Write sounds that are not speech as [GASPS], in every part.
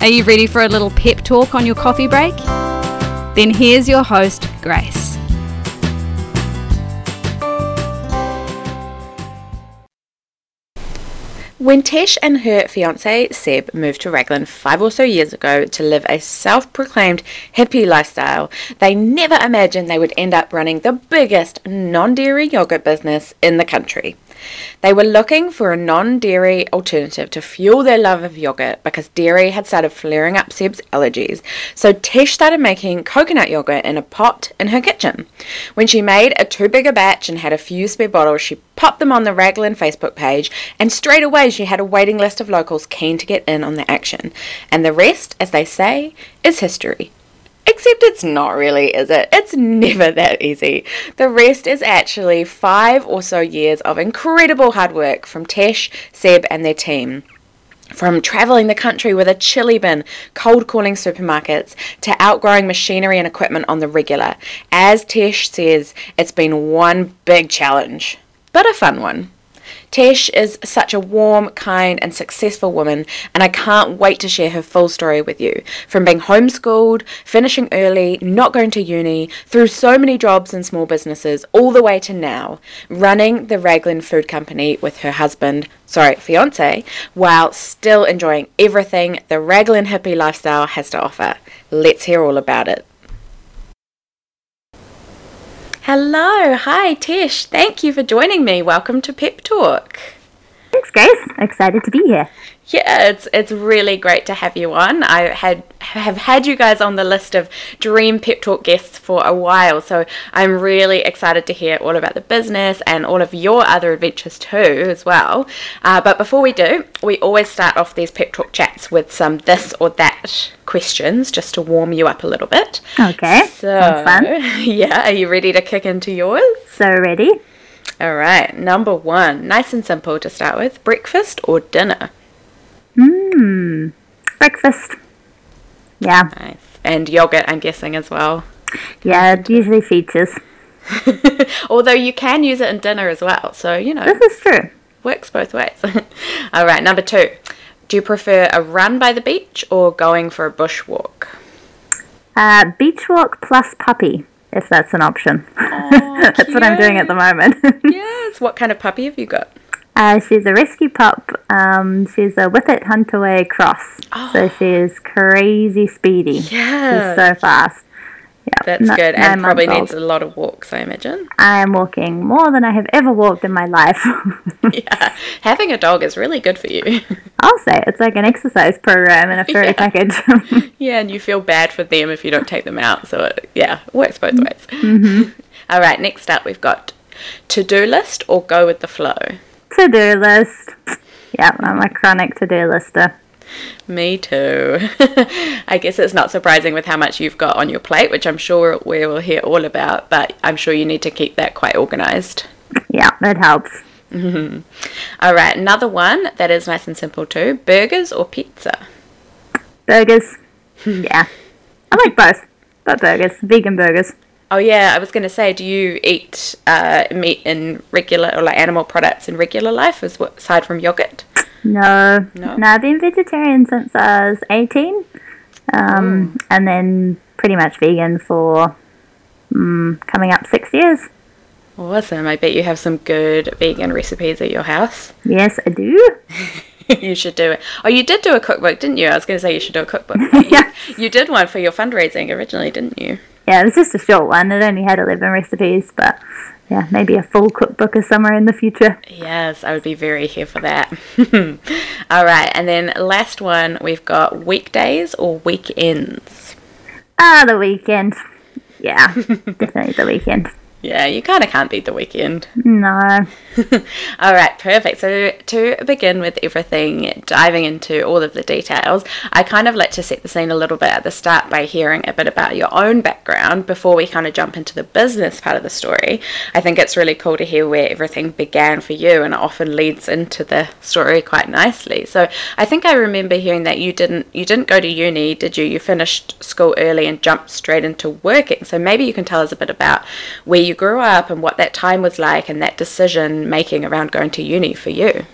are you ready for a little pep talk on your coffee break? Then here's your host, Grace. When Tesh and her fiance Seb moved to Raglan five or so years ago to live a self proclaimed hippie lifestyle, they never imagined they would end up running the biggest non dairy yogurt business in the country. They were looking for a non dairy alternative to fuel their love of yogurt because dairy had started flaring up Seb's allergies. So Tish started making coconut yogurt in a pot in her kitchen. When she made a too big a batch and had a few spare bottles, she popped them on the Raglan Facebook page, and straight away she had a waiting list of locals keen to get in on the action. And the rest, as they say, is history. Except it's not really, is it? It's never that easy. The rest is actually five or so years of incredible hard work from Tesh, Seb, and their team. From travelling the country with a chili bin, cold calling supermarkets, to outgrowing machinery and equipment on the regular. As Tesh says, it's been one big challenge, but a fun one. Tesh is such a warm, kind, and successful woman, and I can't wait to share her full story with you. From being homeschooled, finishing early, not going to uni, through so many jobs and small businesses, all the way to now, running the Raglan Food Company with her husband, sorry, fiance, while still enjoying everything the Raglan hippie lifestyle has to offer. Let's hear all about it. Hello, hi Tish. Thank you for joining me. Welcome to Pep Talk. Thanks, Grace. Excited to be here. Yeah, it's it's really great to have you on. I had have had you guys on the list of dream pep talk guests for a while, so I'm really excited to hear all about the business and all of your other adventures too, as well. Uh, but before we do, we always start off these pep talk chats with some this or that questions, just to warm you up a little bit. Okay. So, fun. [LAUGHS] yeah, are you ready to kick into yours? So ready? All right, number one, nice and simple to start with: breakfast or dinner. Mmm. Breakfast. Yeah. Nice. And yogurt, I'm guessing as well. Yeah, it usually features. [LAUGHS] Although you can use it in dinner as well, so you know, This is true. works both ways. [LAUGHS] All right, number two. Do you prefer a run by the beach or going for a bushwalk? Uh, beach walk plus puppy, if that's an option. [LAUGHS] that's what I'm doing at the moment. [LAUGHS] Yes. What kind of puppy have you got? uh, she's a rescue pup. Um, she's a Whippet Huntaway cross. So she's crazy speedy. Yeah. She's so fast. Yeah, That's n- good, and probably needs a lot of walks, I imagine. I am walking more than I have ever walked in my life. [LAUGHS] [LAUGHS] yeah, having a dog is really good for you. [LAUGHS] I'll say it's like an exercise program in a furry Yeah. package. yeah, and you feel bad for them if you don't take them out. So it, yeah, it works both mm-hmm. ways. All right, next up we've got to-do list or go with the flow. to do list. Yeah, I'm a chronic to do lister. [LAUGHS] Me too. [LAUGHS] I guess it's not surprising with how much you've got on your plate, which I'm sure we will hear all about, but I'm sure you need to keep that quite organized. Yeah, it helps. [LAUGHS] All right, another one that is nice and simple too burgers or pizza? Burgers. yeah. I like both. But burgers. Vegan burgers. Oh, yeah, I was going to say, do you eat uh, meat in regular or like animal products in regular life as well, aside from yogurt? No. No? No, I've been vegetarian since I was 18. Um, and then pretty much vegan for mm, coming up six years. Awesome. I bet you have some good vegan recipes at your house. Yes, I do. [LAUGHS] you should do it. Oh, you did do a cookbook, didn't you? I was going to say you should do a cookbook. but [LAUGHS] you- Yeah. You did one for your fundraising originally, didn't you? Yeah, it was just a short one. It only had 11 recipes, but yeah, maybe a full cookbook or somewhere in the future. Yes, I would be very here for that. [LAUGHS] All right, and then last one, we've got weekdays or weekends. Ah, the weekend. Yeah, [LAUGHS] definitely the weekend. Yeah, you kind of can't beat the weekend. [LAUGHS] No. all right, perfect. So, to begin with everything, diving into all of the details, I kind of like to set the scene a little bit at the start by hearing a bit about your own background before we kind of jump into the business part of the story. I think it's really cool to hear where everything began for you, and it often leads into the story quite nicely. So, I think I remember hearing that you didn't you didn't go to uni, did you? You finished school early and jumped straight into working. So, maybe you can tell us a bit about where you grew up and what that time was like and that decision making around going to uni for you.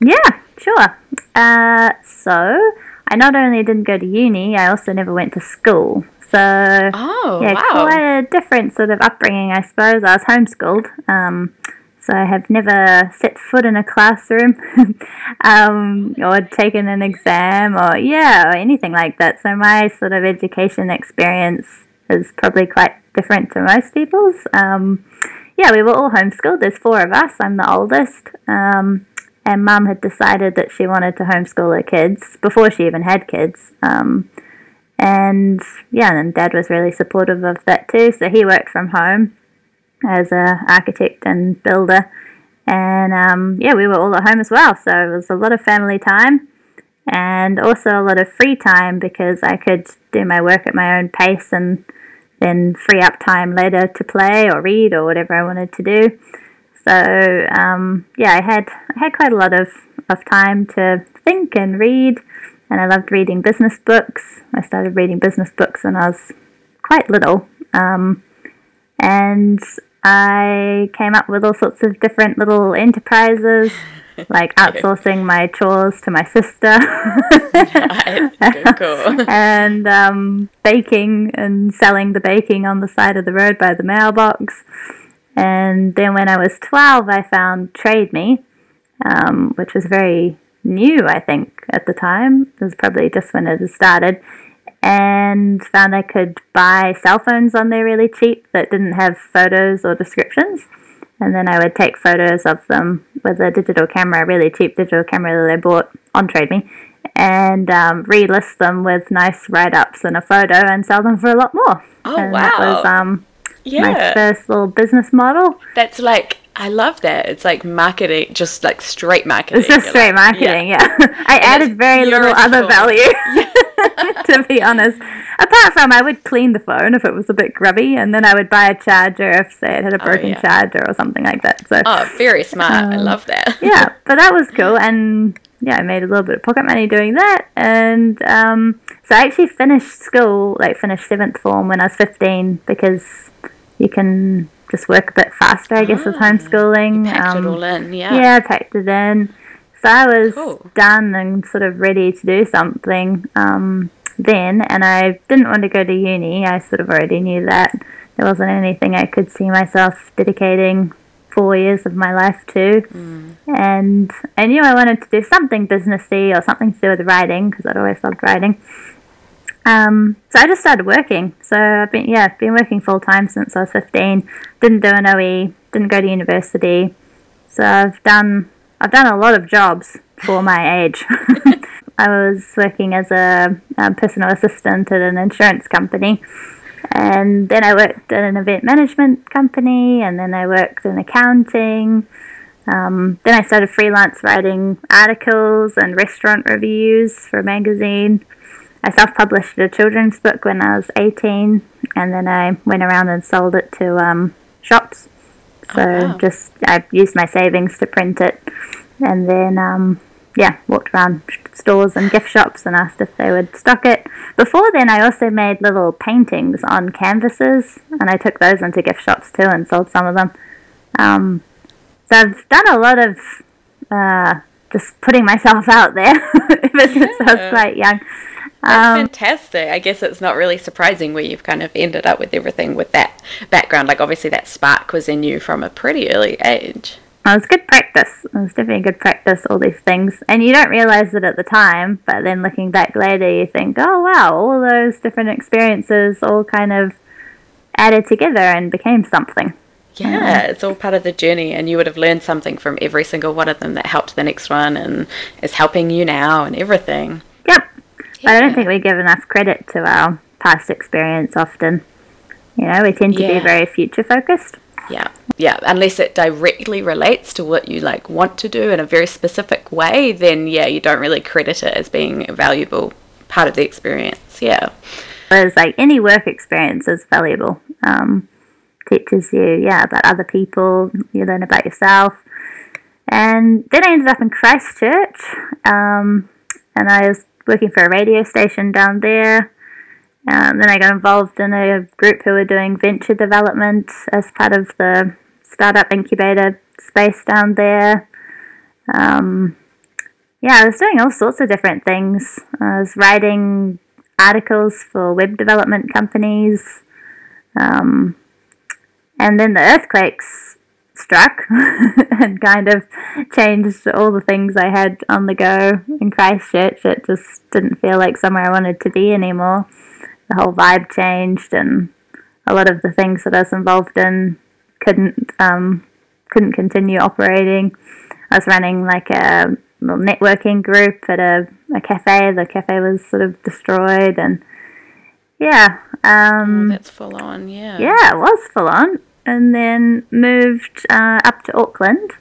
Yeah, sure. Uh, so I not only didn't go to uni, I also never went to school. So oh, yeah, wow. quite a different sort of upbringing, I suppose. I was homeschooled, um, so I have never set foot in a classroom [LAUGHS] um, or taken an exam or yeah, or anything like that. So my sort of education experience is probably quite different to most people's. Um, yeah, we were all homeschooled. There's four of us. I'm the oldest. Um, and mum had decided that she wanted to homeschool her kids before she even had kids. Um, and yeah, and dad was really supportive of that too. So he worked from home as a architect and builder. And um, yeah, we were all at home as well. So it was a lot of family time and also a lot of free time because I could do my work at my own pace and then free up time later to play or read or whatever I wanted to do. So um, yeah, I had I had quite a lot of, of time to think and read, and I loved reading business books. I started reading business books when I was quite little, um, and I came up with all sorts of different little enterprises. [LAUGHS] [LAUGHS] like outsourcing my chores to my sister. [LAUGHS] cool. [LAUGHS] and um, baking and selling the baking on the side of the road by the mailbox. And then when I was 12, I found Trade Me, um, which was very new, I think, at the time. It was probably just when it had started. And found I could buy cell phones on there really cheap that didn't have photos or descriptions and then I would take photos of them with a digital camera, a really cheap digital camera that I bought on TradeMe, and um, relist them with nice write-ups and a photo and sell them for a lot more. Oh and wow! That was um, yeah. my first little business model. That's like I love that. It's like marketing, just like straight marketing. It's just You're straight like, marketing, yeah. [LAUGHS] I added very little other value, [LAUGHS] [LAUGHS] to be honest. Apart from, I would clean the phone if it was a bit grubby, and then I would buy a charger if, say, it had a broken yeah. charger or something like that. So Oh, very smart. I love that. [LAUGHS] yeah, but that was cool, and yeah, I made a little bit of pocket money doing that, and um, so I actually finished school, like finished seventh form when I was fifteen, because you can just work a bit faster, I guess, with homeschooling. Ah, Packed Um, it all in. Yeah. yeah, packed it in. I was Cool. done and sort of ready to do something um, then, and I didn't want to go to uni. I sort of already knew that there wasn't anything I could see myself dedicating four years of my life to. And I knew I wanted to do something businessy or something to do with writing because I'd always loved writing. Um, so I just started working. So I've been yeah, been working full time since I was fifteen. Didn't do an OE, didn't go to university. So I've done I've done a lot of jobs for my age. [LAUGHS] I was working as a, um personal assistant at an insurance company, and then I worked at an event management company, and then I worked in accounting. Um, then I started freelance writing articles and restaurant reviews for a magazine. I self published a children's book when I was 18, and then I went around and sold it to um, shops. So wow. just I used my savings to print it, and then um, yeah, walked around stores and gift shops and asked if they would stock it. Before then, I also made little paintings on canvases, and I took those into gift shops too and sold some of them. Um, so I've done a lot of uh, just putting myself out there [LAUGHS] ever since I was quite young. That's Um, fantastic. I guess it's not really surprising where you've kind of ended up with everything with that background. Like, obviously, that spark was in you from a pretty early age. It was good practice. It was definitely good practice, all these things. And you don't realize it at the time, but then looking back later, you think, oh, wow, all those different experiences all kind of added together and became something. Yeah, it's all part of the journey, and you would have learned something from every single one of them that helped the next one and is helping you now and everything. Yep. But I don't think we give enough credit to our past experience often. You know, we tend to Yeah. be very future focused. Yeah. Yeah, unless it directly relates to what you like want to do in a very specific way, then yeah, you don't really credit it as being a valuable part of the experience. Yeah. Whereas like any work experience is valuable. Um, teaches you, yeah, about other people. You learn about yourself. And then I ended up in Christchurch, um, and I was working for a radio station down there. Um, then I got involved in a group who were doing venture development as part of the startup incubator space down there. Um, yeah, I was doing all sorts of different things. I was writing articles for web development companies. Um, and then the earthquakes struck [LAUGHS] and kind of changed all the things I had on the go in Christchurch. It just didn't feel like somewhere I wanted to be anymore. The whole vibe changed, and a lot of the things that I was involved in couldn't um, couldn't continue operating. I was running like a little networking group at a, a cafe. The cafe was sort of destroyed, and yeah, um, That's full on, yeah. yeah, it was full on. And then moved uh, up to Auckland.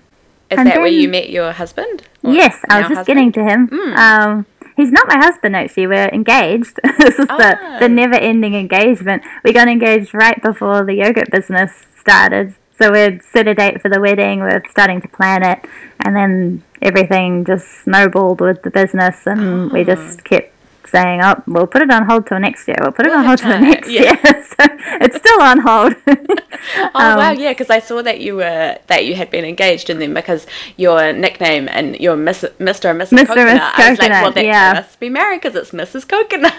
Is And that where you met your husband? Yes, I was just husband? getting to him. Mm. Um, he's not my husband actually. We're engaged. [LAUGHS] this is the, Oh. the never-ending engagement. We got engaged right before the yogurt business started. So we'd set a date for the wedding. We're starting to plan it, and then everything just snowballed with the business, and we Oh. just kept saying, "Oh, we'll put it on hold till next year. We'll put it We'll on hold till next [LAUGHS] yeah. year." [LAUGHS] so it's still on hold. [LAUGHS] Oh wow, Um, yeah, because I saw that you were that you had been engaged, and then because your nickname and your Miss, Mr. and Mrs. Mr. Coconut, Miss I was like, well, yeah. must be married because it's Mrs. Coconut.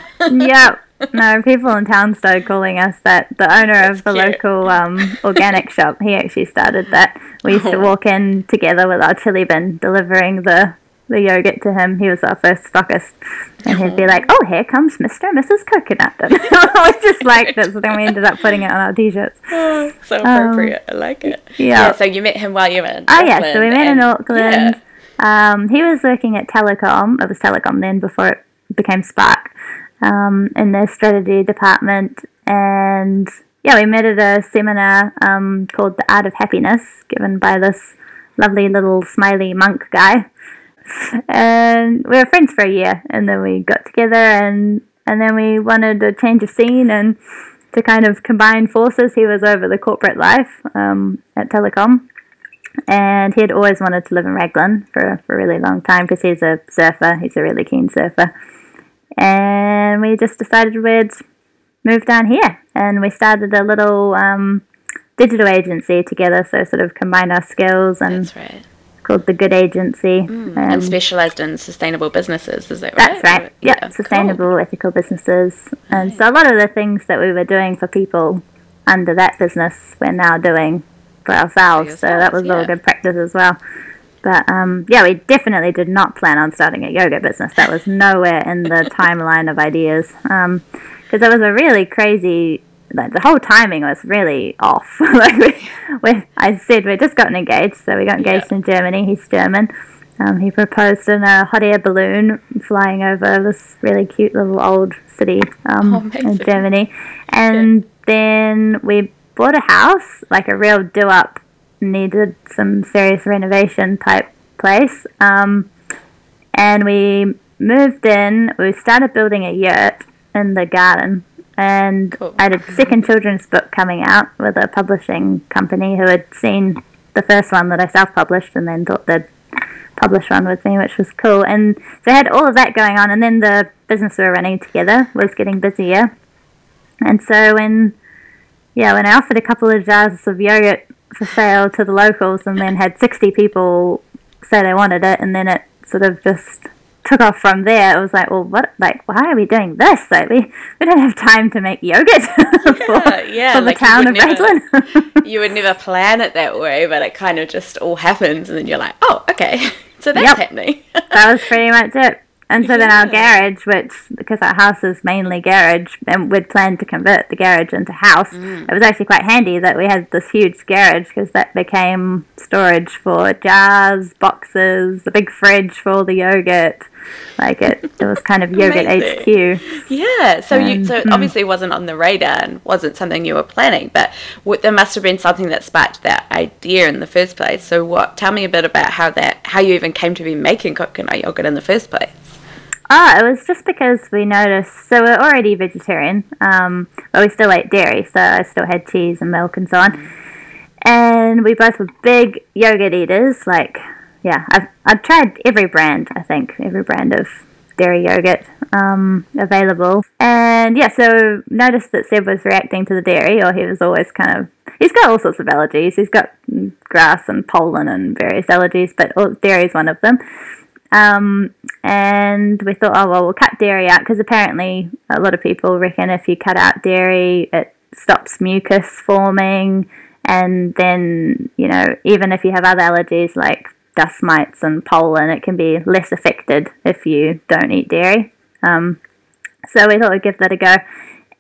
yeah. No, people in town started calling us that. The owner That's of the cute. local um, organic shop, he actually started that. We used to Oh. walk in together with our chili bin, delivering the, the yogurt to him. He was our first stockist. And he'd be like, oh, here comes Mr. and Mrs. Coconut. And [LAUGHS] I was just like this. So then we ended up putting it on our t-shirts. [LAUGHS] so appropriate. I like it. Um, yeah. So you met him while you were in Auckland. Oh, yeah. So we met in and- Auckland. Um, he was working at Telecom. It was Telecom then before it became Spark um, in their strategy department. And yeah, we met at a seminar um, called The Art of Happiness, given by this lovely little smiley monk guy. And we were friends for a year, and then we got together, and and then we wanted a change of scene and to kind of combine forces. He was over the corporate life um, at Telecom, and he had always wanted to live in Raglan for, for a really long time because he's a surfer. He's a really keen surfer. And we just decided we'd move down here, and we started a little um, digital agency together. So sort of combine our skills and That's right. Called the Good Agency. and Um, specialized in sustainable businesses. Is that right? that's right. Or- Yep, yeah, sustainable, ethical businesses. And so a lot of the things that we were doing for people under that business, we're now doing for ourselves. so that was all yeah. good practice as well. But um, yeah, we definitely did not plan on starting a yoga business. That was [LAUGHS] nowhere in the timeline of ideas. Because it was a really crazy. Like the whole timing was really off. [LAUGHS] like we, we, I said we'd just gotten engaged, so we got engaged in Germany. He's German. Um, he proposed in a hot air balloon flying over this really cute little old city um, Oh, in. Germany. And then we bought a house, like a real do up, needed some serious renovation type place. Um, and we moved in, we started building a yurt in the garden. And Cool. I had a second children's book coming out with a publishing company who had seen the first one that I self published and then thought they'd publish one with me, which was cool. And so I had all of that going on, and then the business we were running together was getting busier. And so when, yeah, when I offered a couple of jars of yogurt for sale to the locals, and then had sixty people say they wanted it, and then it sort of just took off from there. It was like, well, what? Like, why are we doing this? Like, we we don't have time to make yogurt [LAUGHS] for, Yeah, yeah, for the like you town of never- Raglan. [LAUGHS] You would never plan it that way, but it kind of just all happens, and then you're like, oh, okay, [LAUGHS] so that's Yep. happening. that was pretty much it. And so then our garage, which because our house is mainly garage, and we'd planned to convert the garage into house. It was actually quite handy that we had this huge garage because that became storage for jars, boxes, a big fridge for all the yogurt. Like it, it was kind of [LAUGHS] yogurt HQ. Yeah, so you Um, so it mm. obviously wasn't on the radar and wasn't something you were planning, but what, there must have been something that sparked that idea in the first place. So what? Tell me a bit about how that how you even came to be making coconut yogurt in the first place. Oh, it was just because we noticed. So we're already vegetarian, um, but we still ate dairy, so I still had cheese and milk and so on. And we both were big yogurt eaters. Like, yeah, I've I've tried every brand. I think every brand of dairy yogurt um, available. And yeah, so noticed that Seb was reacting to the dairy, or he was always kind of. He's got all sorts of allergies. He's got mm, grass and pollen and various allergies, but dairy is one of them. Um, and we thought, oh well, we'll cut dairy out because apparently a lot of people reckon if you cut out dairy, it stops mucus forming, and then you know even if you have other allergies like dust mites and pollen, it can be less affected if you don't eat dairy. Um, so we thought we'd give that a go,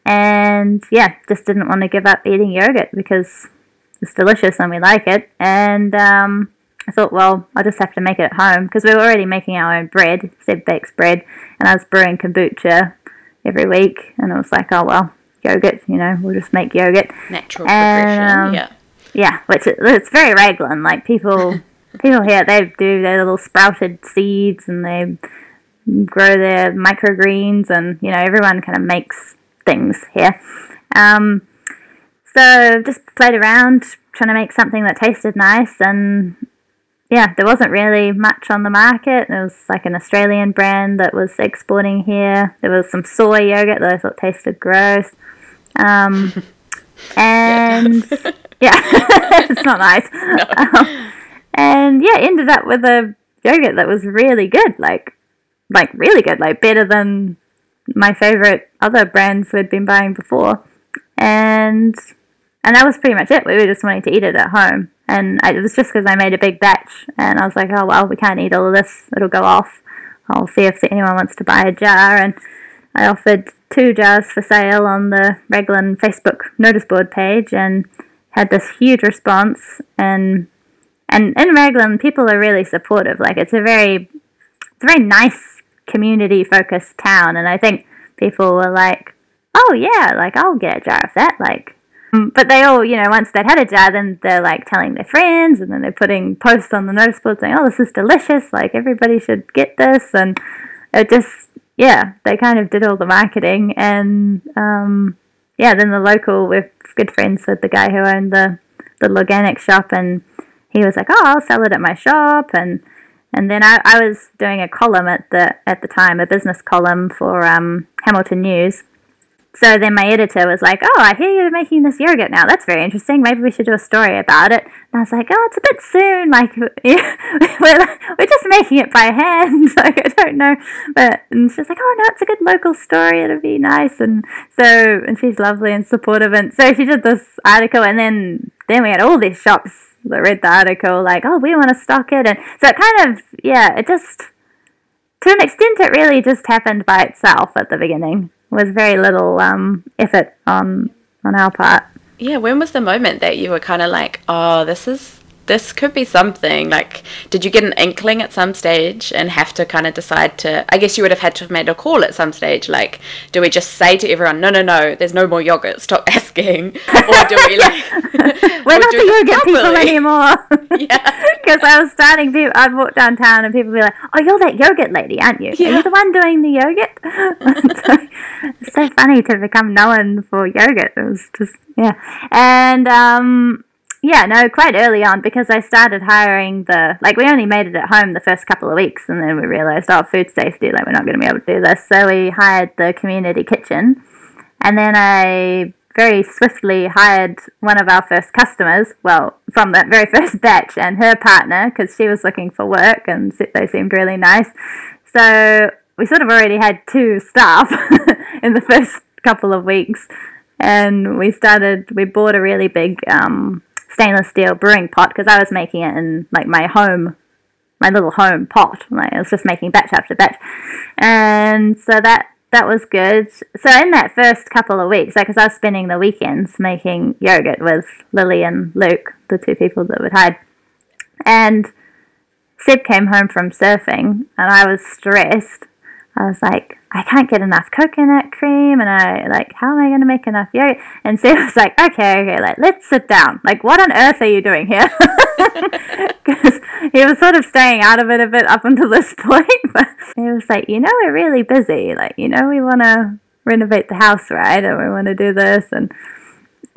and yeah, just didn't want to give up eating yogurt because it's delicious and we like it, and um, I thought, well, I'll just have to make it at home because we were already making our own bread. Seb bakes bread, and I was brewing kombucha every week, and it was like, oh well, yogurt, you know, we'll just make yogurt. Natural And, progression. um, yeah. Yeah, which is, it's very Raglan. Like people, [LAUGHS] people here, they do their little sprouted seeds, and they grow their microgreens, and you know, everyone kind of makes things here. Um, so just played around trying to make something that tasted nice, and yeah, there wasn't really much on the market. There was like an Australian brand that was exporting here. There was some soy yogurt that I thought tasted gross. Um, [LAUGHS] and yeah, [LAUGHS] it's not nice. [LAUGHS] Um, and yeah, ended up with a yogurt that was really good, like like really good, like better than my favorite other brands we'd been buying before. And and that was pretty much it. We were just wanting to eat it at home, and it was just because I made a big batch, and I was like, oh well, we can't eat all of this; it'll go off. I'll see if anyone wants to buy a jar, and I offered two jars for sale on the Raglan Facebook notice board page, and had this huge response. And and in Raglan, people are really supportive. Like it's a very it's a very nice community focused town, and I think people were like, oh yeah, like I'll get a jar of that, like. Mm, But they all, you know, once they'd had a jar, then they're like telling their friends, and then they're putting posts on the notice board saying, "Oh, this is delicious! Like everybody should get this." And it just, yeah, they kind of did all the marketing, and um, yeah, then the local, we're good friends with the guy who owned the little organic shop, and he was like, "Oh, I'll sell it at my shop," and and then I, I was doing a column at the at the time, a business column for um, Hamilton News. So then my editor was like, "Oh, I hear you're making this yogurt now. That's very interesting. Maybe we should do a story about it." And I was like, "Oh, it's a bit soon. Like, [LAUGHS] we're, we're just making it by hand. [LAUGHS] Like, I don't know." But and she's like, "Oh no, it's a good local story. It'll be nice." And so, and she's lovely and supportive. And so she did this article, and then then we had all these shops that read the article, like, "Oh, we want to stock it." And so it kind of, yeah, it just to an extent, it really just happened by itself at the beginning. Was very little um, effort on on our part. Yeah, when was the moment that you were kind of like, oh, this is this could be something? Like, did you get an inkling at some stage and have to kind of decide to? I guess you would have had to have made a call at some stage. Like, do we just say to everyone, no, no, no, there's no more yogurt, stop [LAUGHS] asking, or do we like? [LAUGHS] We're not the yogurt people anymore. [LAUGHS] Yeah. Because I was starting, I'd walk downtown and people would be like, "Oh, you're that yogurt lady, aren't you? Are you the one doing the yogurt?" so, it's so funny to become known for yogurt. It was just yeah, and um, yeah, no, quite early on because I started hiring the like we only made it at home the first couple of weeks, and then we realized, oh, food safety, like we're not going to be able to do this. So we hired the community kitchen, and then I very swiftly hired one of our first customers, well, from that very [LAUGHS] first batch, and her partner, because she was looking for work and they seemed really nice. So we sort of already had two staff [LAUGHS] in the first couple of weeks. And we started, we bought a really big um, stainless steel brewing pot because I was making it in like my home my little home pot. Like I was just making batch after batch, and so that that was good. So in that first couple of weeks, like, cause I was spending the weekends making yogurt with Lily and Luke, the two people that would hide, and Seb came home from surfing, and I was stressed. I was like, I can't get enough coconut cream, and I like, how am I to make enough yogurt? And Seb was like, okay, okay, like let's sit down. Like, what on earth are you doing here? [LAUGHS] Because he was sort of staying out of it a bit up until this [LAUGHS] point, but he was like, you know, we're really busy. Like, you know, we want to renovate the house, right? And we want to do this, and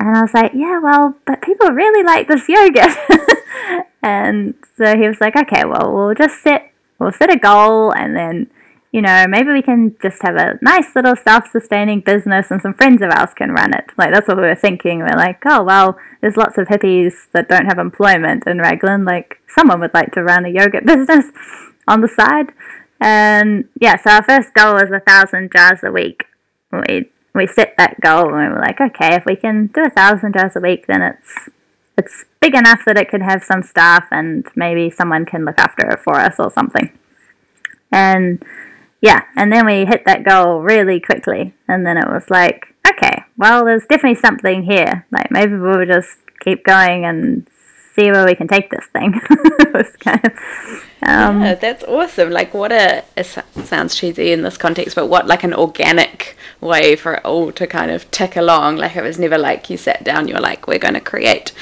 and I was like, yeah, well, but people really like this yogurt. [LAUGHS] and so he was like, okay, well, we'll just set, we'll set a goal and then, you know, maybe we can just have a nice little self-sustaining business and some friends of ours can run it. Like, that's what we were thinking. We're like, oh, well, there's lots of hippies that don't have employment in Raglan. Like, someone would like to run a yogurt [LAUGHS] business on the side. And yeah, so our first goal was a thousand jars a week. We we set that goal and we were like, okay, if we can do a thousand jars a week, then it's it's big enough that it could have some staff and maybe someone can look after it for us or something. And yeah, and then we hit that goal really quickly, and then it was like, okay, well, there's definitely something here. Like maybe we'll just keep going and see where we can take this thing. [LAUGHS] kind of, um, yeah, that's awesome. Like, what a it sounds cheesy in this context, but what like an organic way for it all to kind of tick along. Like, it was never like you sat down, you were like, we're going to create,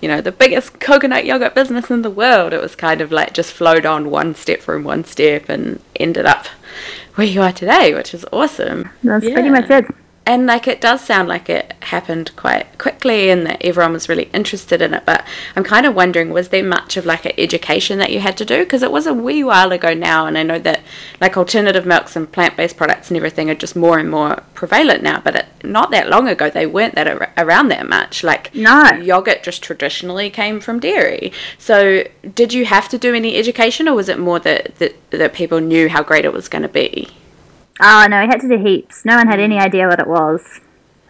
you know, the biggest coconut yogurt business in the world. It was kind of like just flowed on one step from one step and ended up where you are today, which is awesome. That's yeah. pretty much it and like it does sound like it happened quite quickly and that everyone was really interested in it but i'm kind of wondering was there much of like an education that you had to do? Because it was a wee while ago now and i know that like alternative milks and plant-based products and everything are just more and more prevalent now but it, not that long ago they weren't that ar- around that much. Like no. yogurt just traditionally came from dairy. So did you have to do any education or was it more that that, that people knew how great it was going to be Oh no, we had to do heaps. No one had any idea what it was.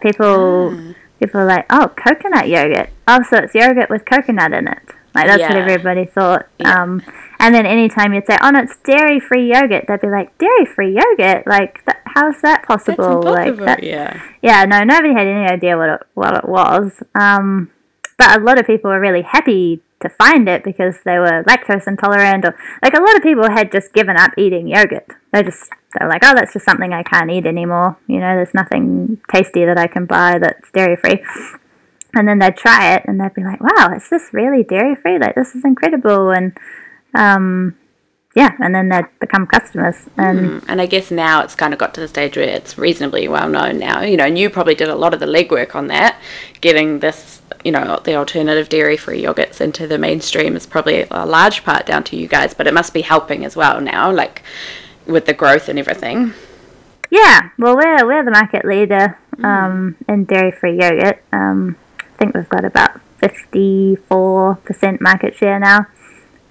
People, mm. people were like, "Oh, coconut yogurt. Oh, so it's yogurt with coconut in it." Like that's yeah. what everybody thought. Yeah. Um, and then anytime you'd say, "Oh no, it's dairy-free yogurt," they'd be like, "Dairy-free yogurt? Like, th- how's that possible?" like, that, yeah, yeah. No, nobody had any idea what it what it was. Um, but a lot of people were really happy to find it because they were lactose intolerant or like a lot of people had just given up eating yogurt. They just they're like, oh, that's just something I can't eat anymore. You know, there's nothing tasty that I can buy that's dairy free. And then they'd try it and they'd be like, wow, is this really dairy free? Like, this is incredible. And, um, yeah, and then they'd become customers. And mm, and I guess now it's kind of got to the stage where it's reasonably well known now. You know, and you probably did a lot of the legwork on that, getting this, you know, the alternative dairy-free yogurts into the mainstream is probably a large part down to you guys. But it must be helping as well now, like with the growth and everything. Yeah, well, we're we're the market leader mm. um, mm. in dairy-free yogurt. Um, I think we've got about fifty-four percent market share now.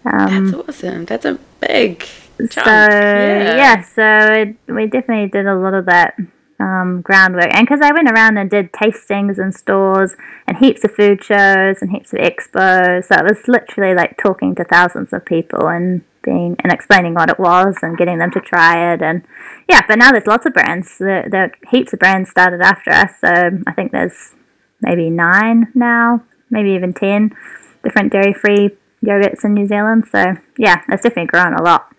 Um, That's awesome. That's a big chunk. So yeah, yeah so it, we definitely did a lot of that um, groundwork, and because I went around and did tastings in stores and heaps of food shows and heaps of expos, so it was literally like talking to thousands of people and being and explaining what it was and getting them to try it and yeah. But now there's lots of brands. There, there heaps of brands started after us, so I think there's maybe nine now, maybe even ten different dairy-free yogurts in New Zealand. So yeah, it's definitely grown a lot.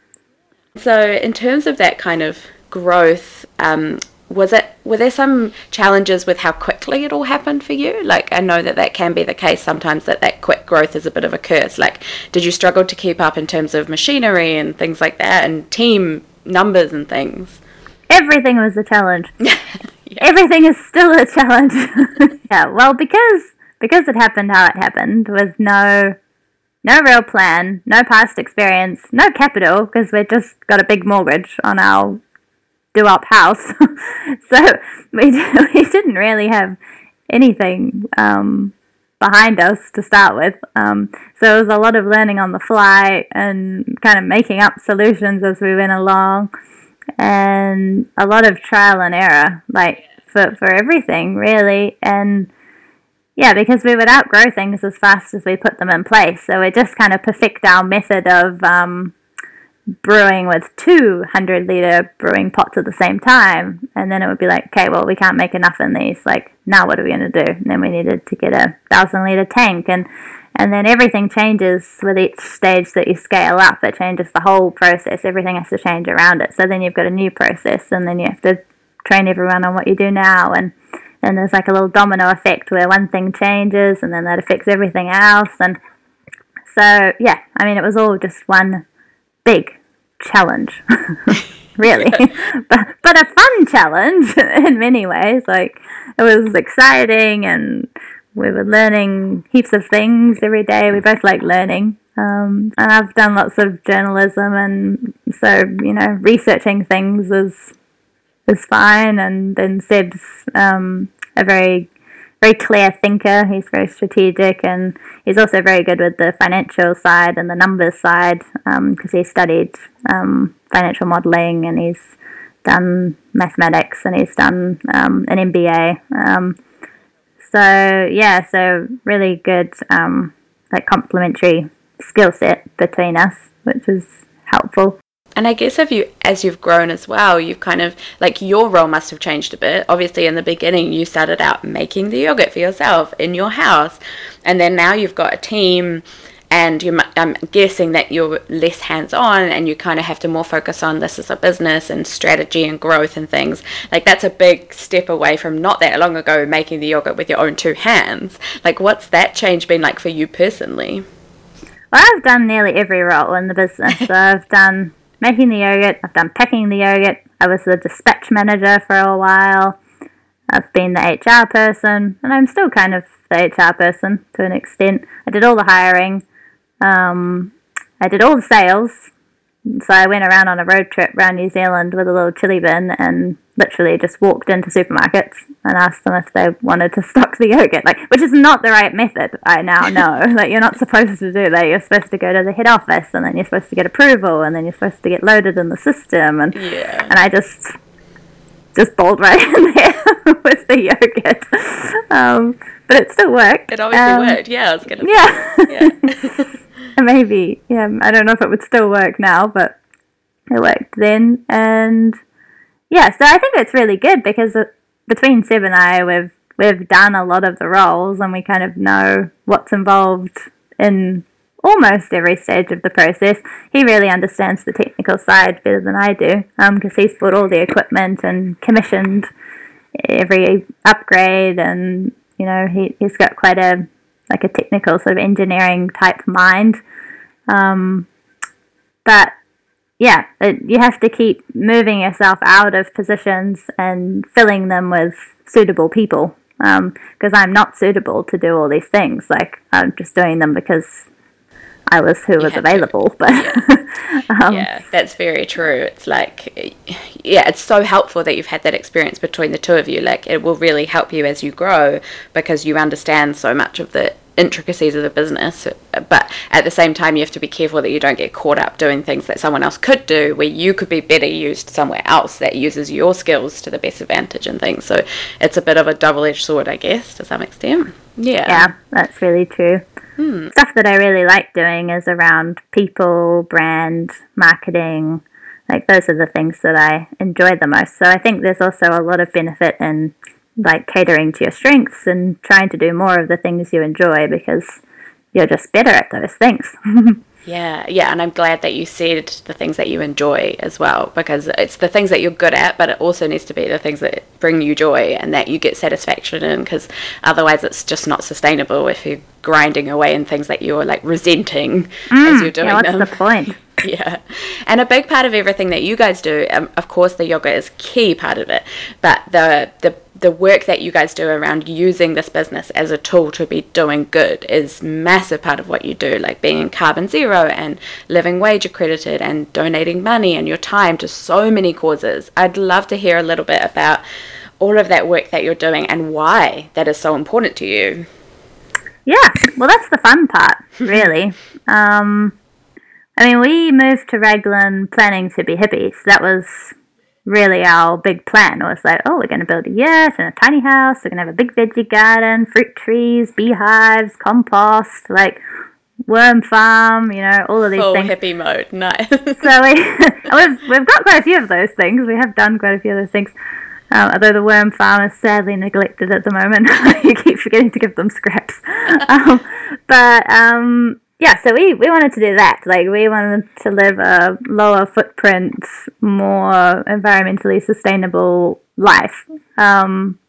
So in terms of that kind of growth, um, was it were there some challenges with how quickly it all happened for you? Like I know that that can be the case sometimes that that quick growth is a bit of a curse. Like did you struggle to keep up in terms of machinery and things like that and team numbers and things? Everything was a challenge. [LAUGHS] yeah. Everything is still a challenge. [LAUGHS] yeah, well because because it happened how it happened with no no real plan, no past experience, no capital because we just got a big mortgage on our do up house. [LAUGHS] so we, [LAUGHS] we didn't really have anything um, behind us to start with. Um, so it was a lot of learning on the fly and kind of making up solutions as we went along, and a lot of trial and error, like for for everything really, and yeah, because we would outgrow things as fast as we put them in place. So we just kind of perfect our method of um, brewing with 200 liter brewing pots at the same time. And then it would be like, okay, well, we can't make enough in these. Like, now what are we going to do? And then we needed to get a thousand liter tank. And, and then everything changes with each stage that you scale up. It changes the whole process. Everything has to change around it. So then you've got a new process, and then you have to train everyone on what you do now. And then there's like a little domino effect where one thing changes, and then that affects everything else. And so, yeah, I mean, it was all just one big challenge, [LAUGHS] really, [LAUGHS] but but a fun challenge [LAUGHS] in many ways. Like it was exciting, and we were learning heaps of things every day. We both like learning. Um, and I've done lots of journalism, and so you know, researching things is is fine. And then Seb's um, a very very clear thinker. He's very strategic, and he's also very good with the financial side and the numbers side because um, he studied um, financial modeling and he's done mathematics and he's done um, an MBA. Um, so yeah, so really good um, like complementary skill set between us, which is helpful. And I guess if you, as you've grown as well, you've kind of like your role must have changed a bit. Obviously, in the beginning, you started out making the yogurt for yourself in your house, and then now you've got a team, and you, I'm guessing that you're less hands-on, and you kind of have to more focus on this as a business and strategy and growth and things. Like that's a big step away from not that long ago making the yogurt with your own two hands. Like, what's that change been like for you personally? Well, I've done nearly every role in the business. [LAUGHS] So I've done making the yogurt, I've done packing the yogurt, I was the dispatch manager for a while, I've been the HR person, and I'm still kind of the HR person to an extent. I did all the hiring, um, I did all the sales, so I went around on a road trip around New Zealand with a little chili bin and literally just walked into supermarkets and asked them if they wanted to stock the yogurt, like which is not the right method. I now [LAUGHS] know like you're not supposed to do that. You're supposed to go to the head office and then you're supposed to get approval and then you're supposed to get loaded in the system and yeah. and I just just bowled right [LAUGHS] in there [LAUGHS] with the yogurt. Um, but it still worked. It obviously um, worked. Yeah, I was gonna. Yeah. yeah. Maybe. Yeah. I don't know if it would still work now, but it worked then and yeah, so I think it's really good because between Seb and I, we've we've done a lot of the roles and we kind of know what's involved in almost every stage of the process. He really understands the technical side better than I do because um, he's bought all the equipment and commissioned every upgrade and you know he, he's got quite a like a technical sort of engineering type mind um, but yeah, it, you have to keep moving yourself out of positions and filling them with suitable people. Because um, I'm not suitable to do all these things. Like I'm just doing them because I was who you was available. To. But yeah. [LAUGHS] um, yeah, that's very true. It's like, yeah, it's so helpful that you've had that experience between the two of you. Like it will really help you as you grow because you understand so much of the intricacies of the business, but at the same time, you have to be careful that you don't get caught up doing things that someone else could do, where you could be better used somewhere else that uses your skills to the best advantage and things. So it's a bit of a double edged sword, I guess, to some extent. Yeah. Yeah, that's really true. Hmm. Stuff that I really like doing is around people, brand, marketing. Like, those are the things that I enjoy the most. So I think there's also a lot of benefit in like catering to your strengths and trying to do more of the things you enjoy because you're just better at those things. [LAUGHS] yeah, yeah, and I'm glad that you said the things that you enjoy as well because it's the things that you're good at, but it also needs to be the things that bring you joy and that you get satisfaction in because otherwise it's just not sustainable if you're grinding away in things that you're like resenting mm, as you're doing yeah, what's them. the point? [LAUGHS] yeah. And a big part of everything that you guys do, um, of course, the yoga is key part of it, but the the the work that you guys do around using this business as a tool to be doing good is massive part of what you do like being in carbon zero and living wage accredited and donating money and your time to so many causes. I'd love to hear a little bit about all of that work that you're doing and why that is so important to you. Yeah well that's the fun part [LAUGHS] really. Um, i mean we moved to raglan planning to be hippies. That was really our big plan was like, oh, we're going to build a yurt and a tiny house. We're going to have a big veggie garden, fruit trees, beehives, compost. Like, worm farm, you know, all of these Full things. hippie mode. [LAUGHS] Nice. So we, [LAUGHS] we've, we've got quite a few of those things. We have done quite a few of those things. Um, although the worm farm is sadly neglected at the moment. [LAUGHS] you keep forgetting to give them scraps. um, but um, yeah, so we, we wanted to do that. Like, we wanted to live a lower footprint, more environmentally sustainable life. Um,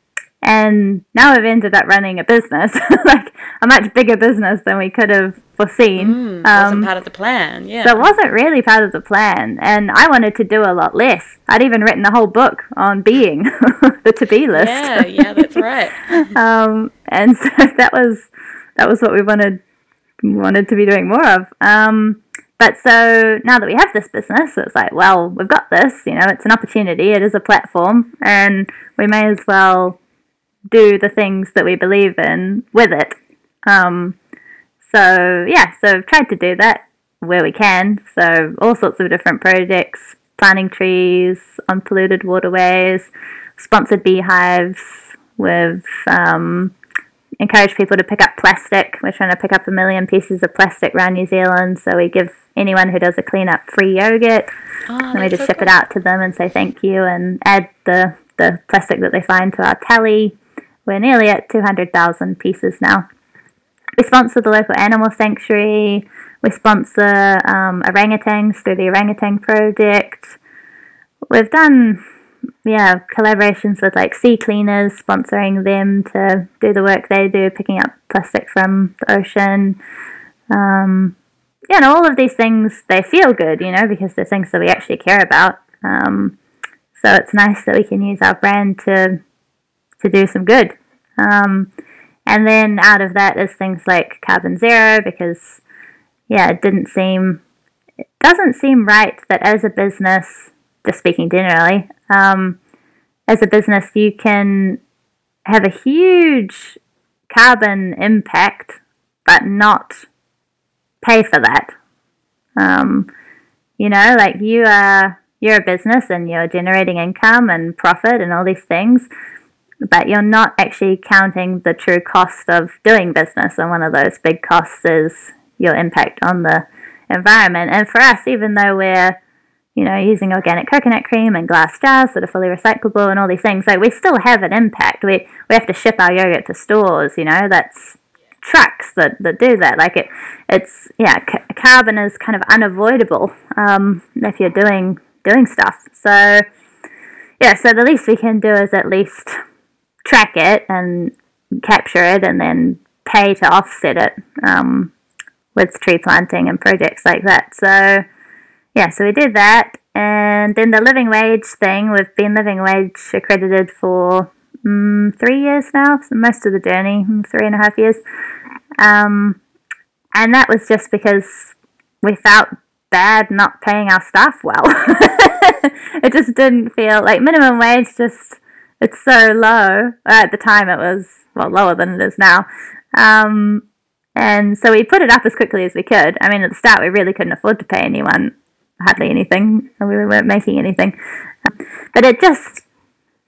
and now we've ended up running a business, [LAUGHS] like a much bigger business than we could have foreseen. Mm, wasn't part of the plan. Yeah. So it wasn't really part of the plan, and I wanted to do a lot less. I'd even written a whole book on being [LAUGHS] the to be list. yeah, yeah, that's right. [LAUGHS] um, and so that was that was what we wanted wanted to be doing more of. Um, but so now that we have this business, it's like, well, we've got this. You know, it's an opportunity. It is a platform, and we may as well do the things that we believe in with it. Um, so yeah, so I've tried to do that where we can. So all sorts of different projects, planting trees on polluted waterways, sponsored beehives. We've um, encouraged people to pick up plastic. We're trying to pick up a million pieces of plastic around New Zealand. So we give anyone who does a cleanup free yogurt. Oh, and we just so ship it out to them and say thank you and add the, the plastic that they find to our tally. We're nearly at 200,000 pieces now. We sponsor the local animal sanctuary. We sponsor um, orangutans through the Orangutan Project. We've done, yeah, collaborations with like sea cleaners, sponsoring them to do the work they do, picking up plastic from the ocean. Um, yeah, and all of these things, they feel good, you know, because they're things that we actually care about. Um, so it's nice that we can use our brand to to do some good. Um, and then out of that is things like carbon zero, because yeah, it didn't seem, it doesn't seem right that as a business, just speaking generally, um, as a business, you can have a huge carbon impact, but not pay for that. Um, you know, like you are you're a business and you're generating income and profit and all these things, but you're not actually counting the true cost of doing business. And one of those big costs is your impact on the environment. And for us, even though we're you know, using organic coconut cream and glass jars that are fully recyclable and all these things, like we still have an impact. We we have to ship our yogurt to stores, you know, that's trucks that, that do that. Like it, it's yeah, ca- carbon is kind of unavoidable um, if you're doing doing stuff. So yeah, so the least we can do is at least track it and capture it, and then pay to offset it um, with tree planting and projects like that. So yeah, so we did that, and then the living wage thing. We've been living wage accredited for mm, three years now, most of the journey, mm, three and a half years. Um, and that was just because we felt bad not paying our staff well. [LAUGHS] it just didn't feel like minimum wage. Just it's so low. At the time, it was well lower than it is now. Um, and so we put it up as quickly as we could. I mean, at the start, we really couldn't afford to pay anyone hardly anything, and we weren't making anything. Um, but it just,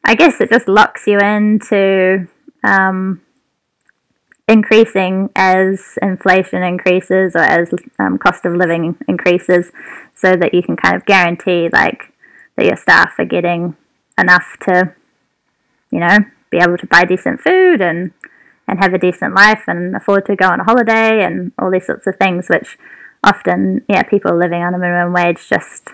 I guess, it just locks you into um, increasing as inflation increases or as um, cost of living increases, so that you can kind of guarantee like that your staff are getting enough to, you know, be able to buy decent food and and have a decent life and afford to go on a holiday and all these sorts of things, which often, yeah, people living on a minimum wage just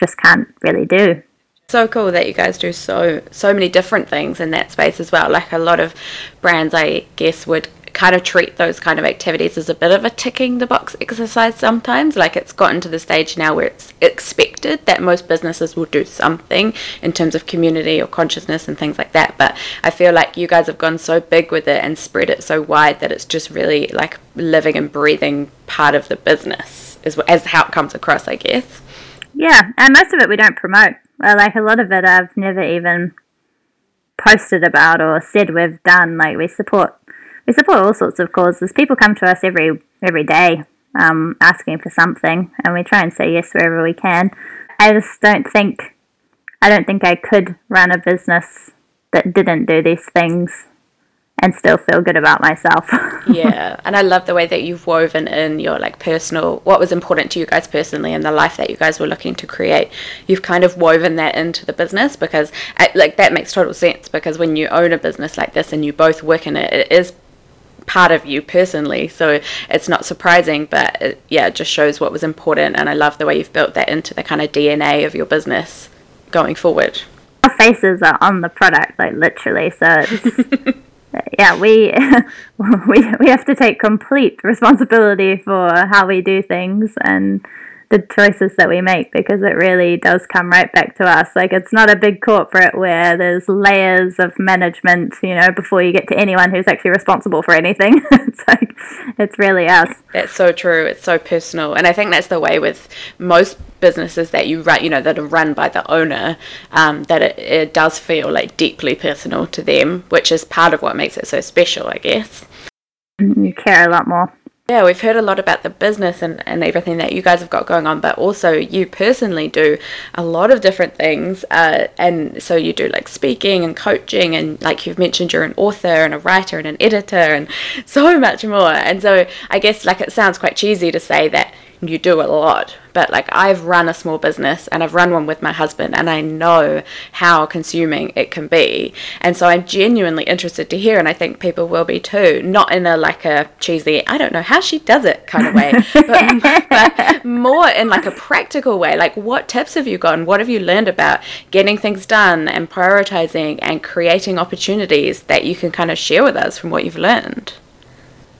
just can't really do. so cool that you guys do so so many different things in that space as well. Like a lot of brands, I guess, would kind of treat those kind of activities as a bit of a ticking the box exercise sometimes. Like it's gotten to the stage now where it's expected that most businesses will do something in terms of community or consciousness and things like that. But I feel like you guys have gone so big with it and spread it so wide that it's just really like living and breathing part of the business is as how it comes across, I guess. Yeah, and most of it we don't promote. Like a lot of it, I've never even posted about or said we've done. Like we support, we support all sorts of causes. People come to us every every day um, asking for something, and we try and say yes wherever we can. I just don't think, I don't think I could run a business that didn't do these things and still feel good about myself. [LAUGHS] yeah, and I love the way that you've woven in your like personal what was important to you guys personally and the life that you guys were looking to create. You've kind of woven that into the business because like that makes total sense because when you own a business like this and you both work in it, it is part of you personally. So it's not surprising, but it, yeah, it just shows what was important. And I love the way you've built that into the kind of DNA of your business going forward. Our faces are on the product, like literally. So [LAUGHS] yeah, we [LAUGHS] we we have to take complete responsibility for how we do things and the choices that we make because it really does come right back to us. Like it's not a big corporate where there's layers of management, you know, before you get to anyone who's actually responsible for anything. [LAUGHS] it's like it's really us. That's so true. It's so personal, and I think that's the way with most businesses that you run, you know, that are run by the owner, um, that it, it does feel like deeply personal to them, which is part of what makes it so special, I guess. You care a lot more. Yeah, we've heard a lot about the business and, and everything that you guys have got going on, but also you personally do a lot of different things. Uh, and so you do like speaking and coaching, and like you've mentioned, you're an author and a writer and an editor and [LAUGHS] so much more. And so I guess like it sounds quite cheesy to say that you do a lot. But like I've run a small business and I've run one with my husband and I know how consuming it can be. And so I'm genuinely interested to hear and I think people will be too. Not in a like a cheesy, I don't know how she does it kind of way, [LAUGHS] but, but more in like a practical way. Like what tips have you got and what have you learned about getting things done and prioritizing and creating opportunities that you can kind of share with us from what you've learned?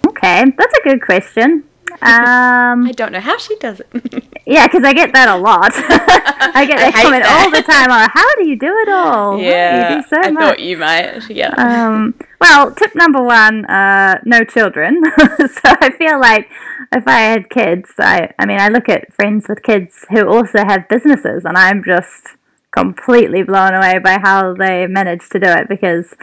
Okay, that's a good question. Um, I don't know how she does it. [LAUGHS] yeah, because I get that a lot. [LAUGHS] I get [LAUGHS] that comment that. all the time. Oh, how do you do it all? Yeah, you do so I much. thought you might. Yeah. Um, well, tip number one: uh, no children. so I feel like if I had kids, I, I mean, I look at friends with kids who also have businesses, and I'm just completely blown away by how they manage to do it because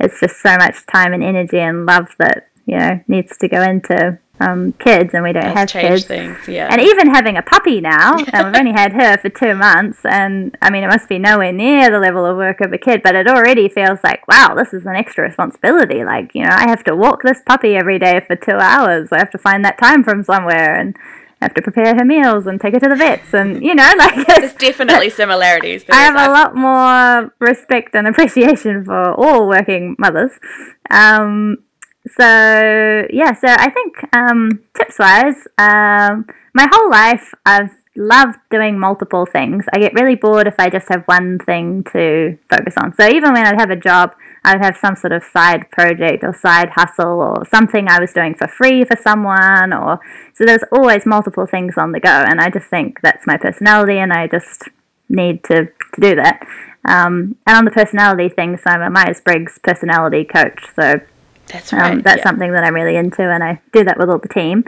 it's just so much time and energy and love that you know needs to go into um, kids, and we don't have kids. Things, yeah. And even having a puppy now, [LAUGHS] and we've only had her for two months, and I mean, it must be nowhere near the level of work of a kid, but it already feels like, wow, this is an extra responsibility. Like, you know, I have to walk this puppy every day for two hours. I have to find that time from somewhere, and I have to prepare her meals and take her to the vets, and you know, [LAUGHS] like there's definitely [LAUGHS] similarities. There I have a lot more respect and appreciation for all working mothers. Um, so yeah, so I think um, tips wise, um, my whole life I've loved doing multiple things. I get really bored if I just have one thing to focus on. So even when I'd have a job, I would have some sort of side project or side hustle or something I was doing for free for someone or so there's always multiple things on the go and I just think that's my personality and I just need to, to do that. Um, and on the personality thing, so I'm a Myers Briggs personality coach. So that's um, right. Um, that's yeah. something that I'm really into, and I do that with all the team.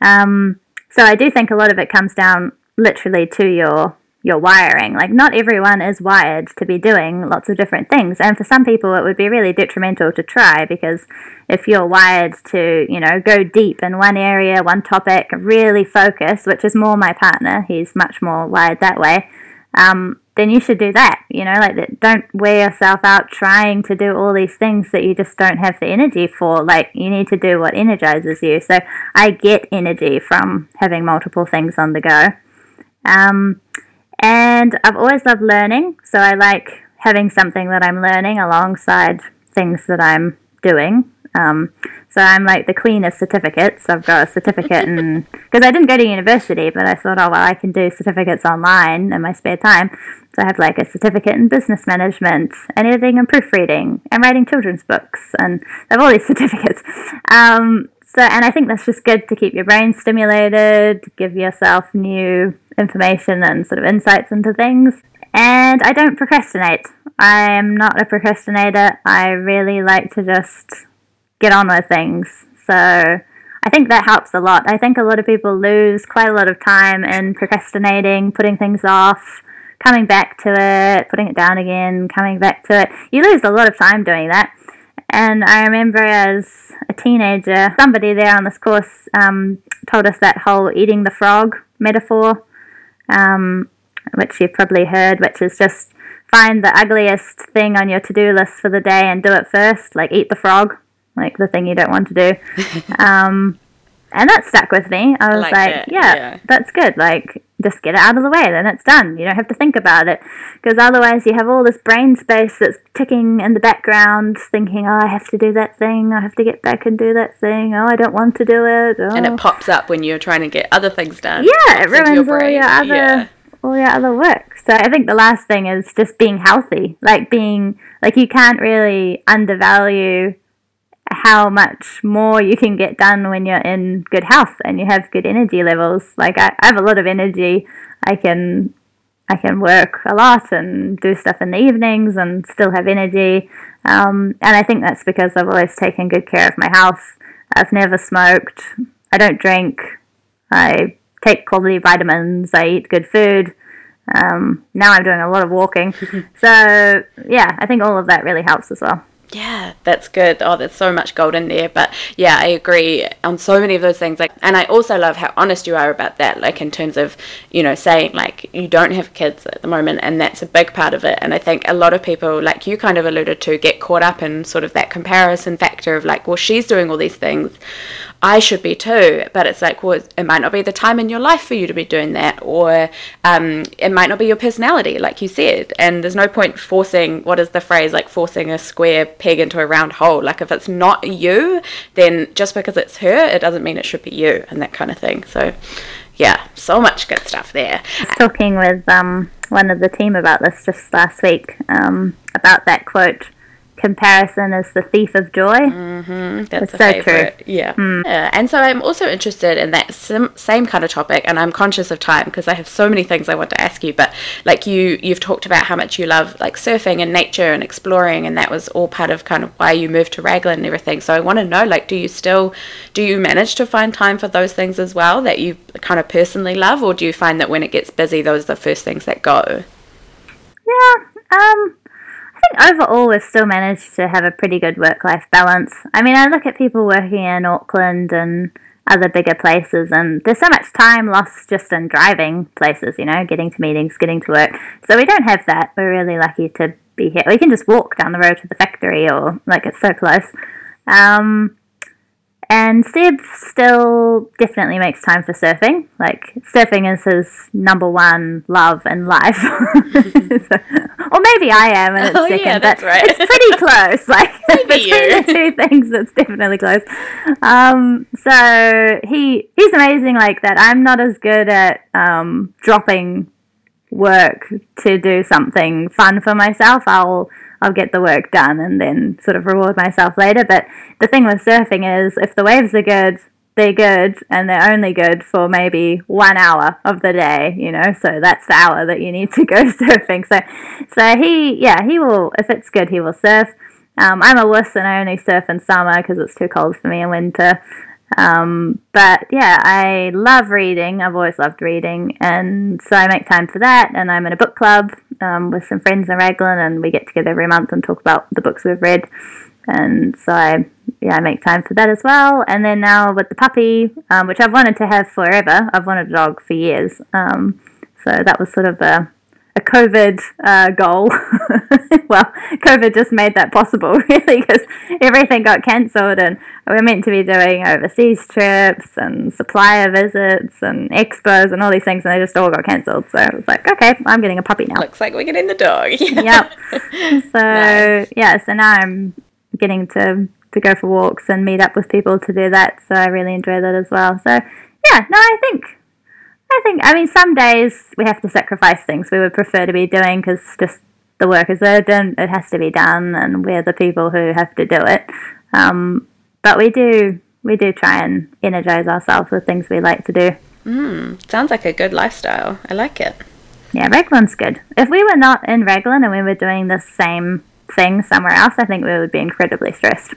Um, so I do think a lot of it comes down literally to your your wiring. Like not everyone is wired to be doing lots of different things, and for some people it would be really detrimental to try because if you're wired to you know go deep in one area, one topic, really focus, which is more my partner. He's much more wired that way. Um, then you should do that. You know, like don't wear yourself out trying to do all these things that you just don't have the energy for. Like you need to do what energizes you. So I get energy from having multiple things on the go. Um, and I've always loved learning, so I like having something that I'm learning alongside things that I'm doing. Um, so I'm like the queen of certificates. I've got a certificate, and [LAUGHS] because I didn't go to university, but I thought, oh well, I can do certificates online in my spare time. So I have like a certificate in business management, and editing and proofreading, and writing children's books, and I have all these [LAUGHS] certificates. Um, so, and I think that's just good to keep your brain stimulated, give yourself new information and sort of insights into things. And I don't procrastinate. I am not a procrastinator. I really like to just get on with things. So I think that helps a lot. I think a lot of people lose quite a lot of time in procrastinating, putting things off, coming back to it, putting it down again, coming back to it. You lose a lot of time doing that. And I remember as a teenager, somebody there on this course um, told us that whole eating the frog metaphor, um, which you've probably heard, which is just find the ugliest thing on your to do list for the day and do it first, like eat the frog like the thing you don't want to do. [LAUGHS] um, and that stuck with me. I was Like like, yeah, yeah. that's good. Like, just get it out of the way, then it's done. You don't have to think about it. Because otherwise, you have all this brain space that's ticking in the background, thinking, oh, I have to do that thing. I have to get back and do that thing. Oh, I don't want to do it. Oh. And it pops up when you're trying to get other things done. yeah, it into ruins all your other Yeah. all your other work. So I think the last thing is just being healthy. Like being like you can't really undervalue how much more you can get done when you're in good health and you have good energy levels. Like I, I have a lot of energy. I can I can work a lot and do stuff in the evenings and still have energy. Um, and I think that's because I've always taken good care of my health. I've never smoked. I don't drink. I take quality vitamins. I eat good food. Um, now I'm doing a lot of walking. [LAUGHS] so, yeah, I think all of that really helps as well. Yeah, that's good. Oh, there's so much gold in there. But yeah, I agree on so many of those things. Like, and I also love how honest you are about that. Like in terms of, you know, saying like you don't have kids at the moment, and that's a big part of it. And I think a lot of people, like you kind of alluded to, get caught up in sort of that comparison factor of like, well, she's doing all these things. I should be too, but it's like, well, it might not be the time in your life for you to be doing that, or um, it might not be your personality, like you said. And there's no point forcing, what is the phrase, like forcing a square peg into a round hole. Like if it's not you, then just because it's her, it doesn't mean it should be you, and that kind of thing. So, yeah, so much good stuff there. Talking with um, one of the team about this just last week, um, about that quote comparison is the thief of joy. That's It's a so true. favorite. Yeah. yeah. And so I'm also interested in that sim- same kind of topic, and I'm conscious of time because I have so many things I want to ask you. But like you, you've talked about how much you love like surfing and nature and exploring, and that was all part of kind of why you moved to Raglan and everything. So I want to know, like, do you still, do you manage to find time for those things as well that you kind of personally love, or do you find that when it gets busy, those are the first things that go? Yeah, um, think overall we've still managed to have a pretty good work life balance. I mean, I look at people working in Auckland and other bigger places, and there's so much time lost just in driving places, you know, getting to meetings, getting to work. So we don't have that. We're really lucky to be here. We can just walk down the road to the factory, or like it's so close. Um, and Seb still definitely makes time for surfing. Like surfing is his number one love in life. [LAUGHS] So- or maybe I am, and it's Oh, yeah, second. that's but right. It's pretty [LAUGHS] close. Like [LAUGHS] between you. the two things, it's definitely close. Um, so he he's amazing like that. I'm not as good at um, dropping work to do something fun for myself. I'll I'll get the work done and then sort of reward myself later. But the thing with surfing is if the waves are good, they're good and they're only good for maybe one hour of the day, you know, so that's the hour that you need to go [LAUGHS] surfing. So so he yeah, he will if it's good he will surf. Um, I'm a wuss and I only surf in summer because it's too cold for me in winter. Um, but yeah, I love reading. I've always loved reading, and so I make time for that. And I'm in a book club um, with some friends in Raglan, and we get together every month and talk about the books we've read. And so I, yeah, I make time for that as well. And then now with the puppy, um, which I've wanted to have forever. I've wanted a dog for years. Um, so that was sort of a a COVID uh, goal. [LAUGHS] well, COVID just made that possible, [LAUGHS] really, because everything got cancelled, and we were meant to be doing overseas trips and supplier visits and expos and all these things, and they just all got cancelled. So I was like, okay, I'm getting a puppy now. Looks like we're getting the dog. [LAUGHS] yep. So Nice. yeah, so now I'm getting to to go for walks and meet up with people to do that. So I really enjoy that as well. So yeah, no, I think I think I mean some days we have to sacrifice things we would prefer to be doing because just the work is urgent, it has to be done, and we're the people who have to do it. Um, but we do we do try and energize ourselves with things we like to do. Sounds like a good lifestyle. I like it. Yeah, Raglan's good. If we were not in Raglan and we were doing the same thing somewhere else, I think we would be incredibly stressed.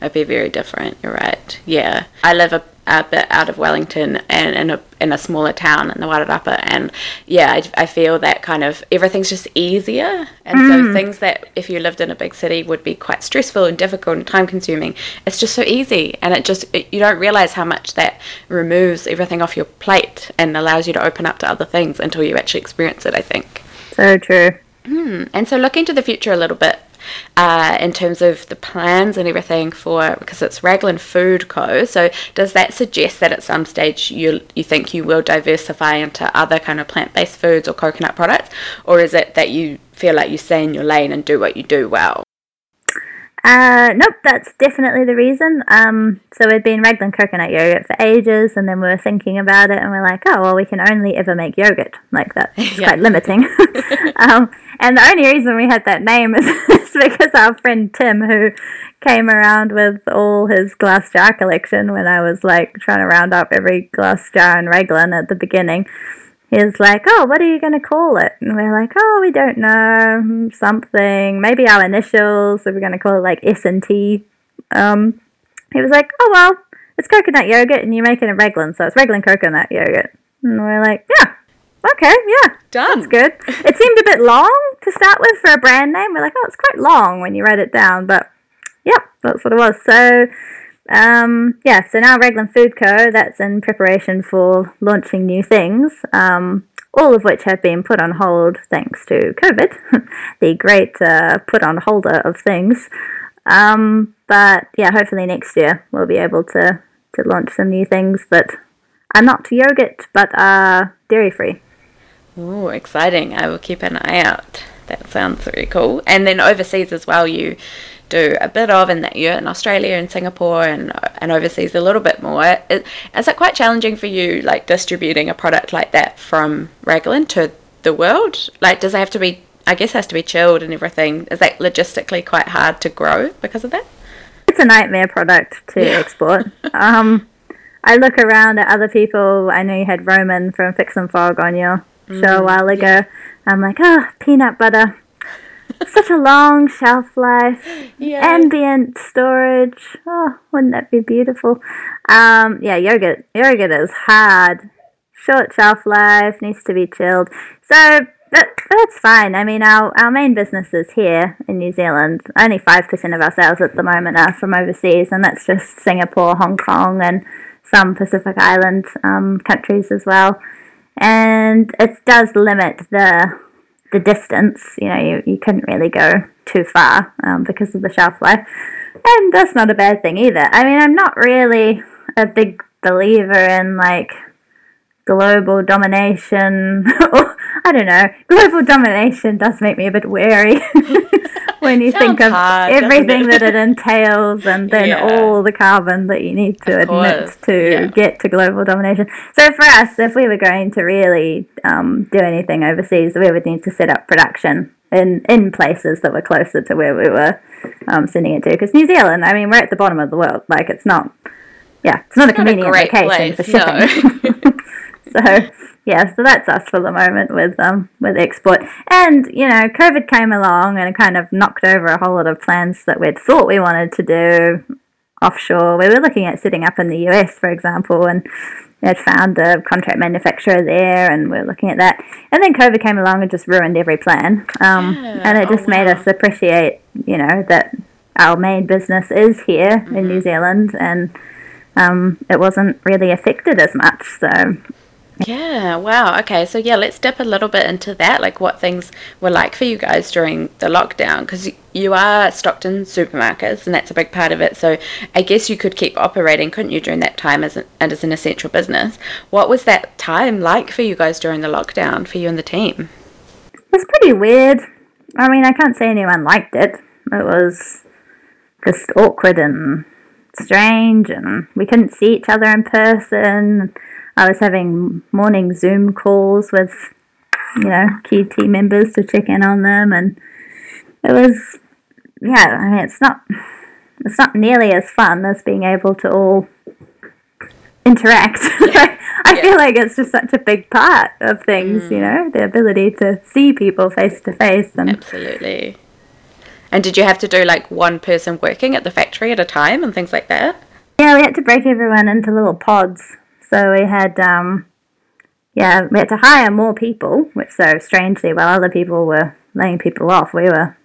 It'd be very different. You're right. Yeah, I live a, a bit out of Wellington and in a in a smaller town in the Wairarapa, and yeah, I, I feel that kind of everything's just easier, and so mm. things that if you lived in a big city would be quite stressful and difficult and time consuming, it's just so easy, and it just it, you don't realize how much that removes everything off your plate and allows you to open up to other things until you actually experience it. I think. So true. Hmm. And so, looking to the future a little bit, uh, in terms of the plans and everything for because it's Raglan Food Co. So does that suggest that at some stage you you think you will diversify into other kind of plant based foods or coconut products, or is it that you feel like you stay in your lane and do what you do well? Uh, nope, that's definitely the reason. Um, so we've been Raglan coconut yogurt for ages, and then we were thinking about it, and we're like, oh, well, we can only ever make yogurt. Like, that's [LAUGHS] yeah. quite limiting. [LAUGHS] um, and the only reason we had that name is, [LAUGHS] is because our friend Tim, who came around with all his glass jar collection when I was like trying to round up every glass jar in Raglan at the beginning, is like, oh, what are you going to call it? And we're like, oh, we don't know, something, maybe our initials. So we're going to call it like S and T. Um, he was like, oh well, it's coconut yogurt, and you're making a Raglan, so it's Raglan coconut yogurt. And we're like, yeah, okay, yeah, done. That's good. it seemed a bit long to start with for a brand name. We're like, oh, it's quite long when you write it down, but yep, that's what it was. So um, yeah, so now Raglan Food Co. That's in preparation for launching new things, um, all of which have been put on hold thanks to COVID, [LAUGHS] the great uh, put on holder of things. Um, but yeah, hopefully next year we'll be able to to launch some new things that are not yogurt but are dairy free. Oh, exciting! I will keep an eye out. That sounds very cool. And then overseas as well, you do a bit of in that you're in Australia and Singapore and and overseas a little bit more. Is, is it quite challenging for you, like distributing a product like that from Raglan to the world? Like, does it have to be? I guess has to be chilled and everything. Is that logistically quite hard to grow because of that? It's a nightmare product to yeah. export. [LAUGHS] um, I look around at other people. I know you had Roman from Fix and Fogg on your mm, show a while ago. Yeah. I'm like, oh, peanut butter such a long shelf life, [GASPS] yeah. ambient storage. Oh, wouldn't that be beautiful? Um, yeah, yogurt. Yogurt is hard. Short shelf life needs to be chilled. So that, that's fine. I mean, our, our main business is here in New Zealand. Only 5% of our sales at the moment are from overseas, and that's just Singapore, Hong Kong, and some Pacific Island um, countries as well. And it does limit the the distance, you know, you, you couldn't really go too far um, because of the shelf life. And that's not a bad thing either. I mean, I'm not really a big believer in like global domination. [LAUGHS] I don't know. Global domination does make me a bit wary. [LAUGHS] [LAUGHS] when you think of hard, everything it? that it entails and then yeah. all the carbon that you need to of admit course. to yeah. get to global domination. So for us, if we were going to really um, do anything overseas, we would need to set up production in, in places that were closer to where we were um, sending it to. Because New Zealand, I mean, we're at the bottom of the world. Like, it's not, yeah, it's not it's a convenient not a location place, for shipping. No. [LAUGHS] [LAUGHS] [LAUGHS] so yeah, so that's us for the moment with um with export. And you know, COVID came along and kind of knocked over a whole lot of plans that we'd thought we wanted to do offshore. We were looking at setting up in the US, for example, and had found a contract manufacturer there, and we are looking at that. And then COVID came along and just ruined every plan. Um, yeah. And it just oh, wow. made us appreciate, you know, that our main business is here mm-hmm. in New Zealand, and um, it wasn't really affected as much. So yeah, wow. Okay, so yeah, let's dip a little bit into that, like what things were like for you guys during the lockdown, because you are stocked in supermarkets, and that's a big part of it. So I guess you could keep operating, couldn't you, during that time as an, and as an essential business? What was that time like for you guys during the lockdown, for you and the team? It was pretty weird. I mean, I can't say anyone liked it. It was just awkward and strange, and we couldn't see each other in person I was having morning Zoom calls with, you know, key team members to check in on them, and it was, yeah. I mean, it's not, it's not nearly as fun as being able to all interact. [LAUGHS] Yeah. I yeah. feel like it's just such a big part of things, mm. you know, the ability to see people face to face and absolutely. And did you have to do like one person working at the factory at a time and things like that? Yeah, we had to break everyone into little pods so we had, um, yeah, we had to hire more people, which so strangely, while other people were laying people off, we were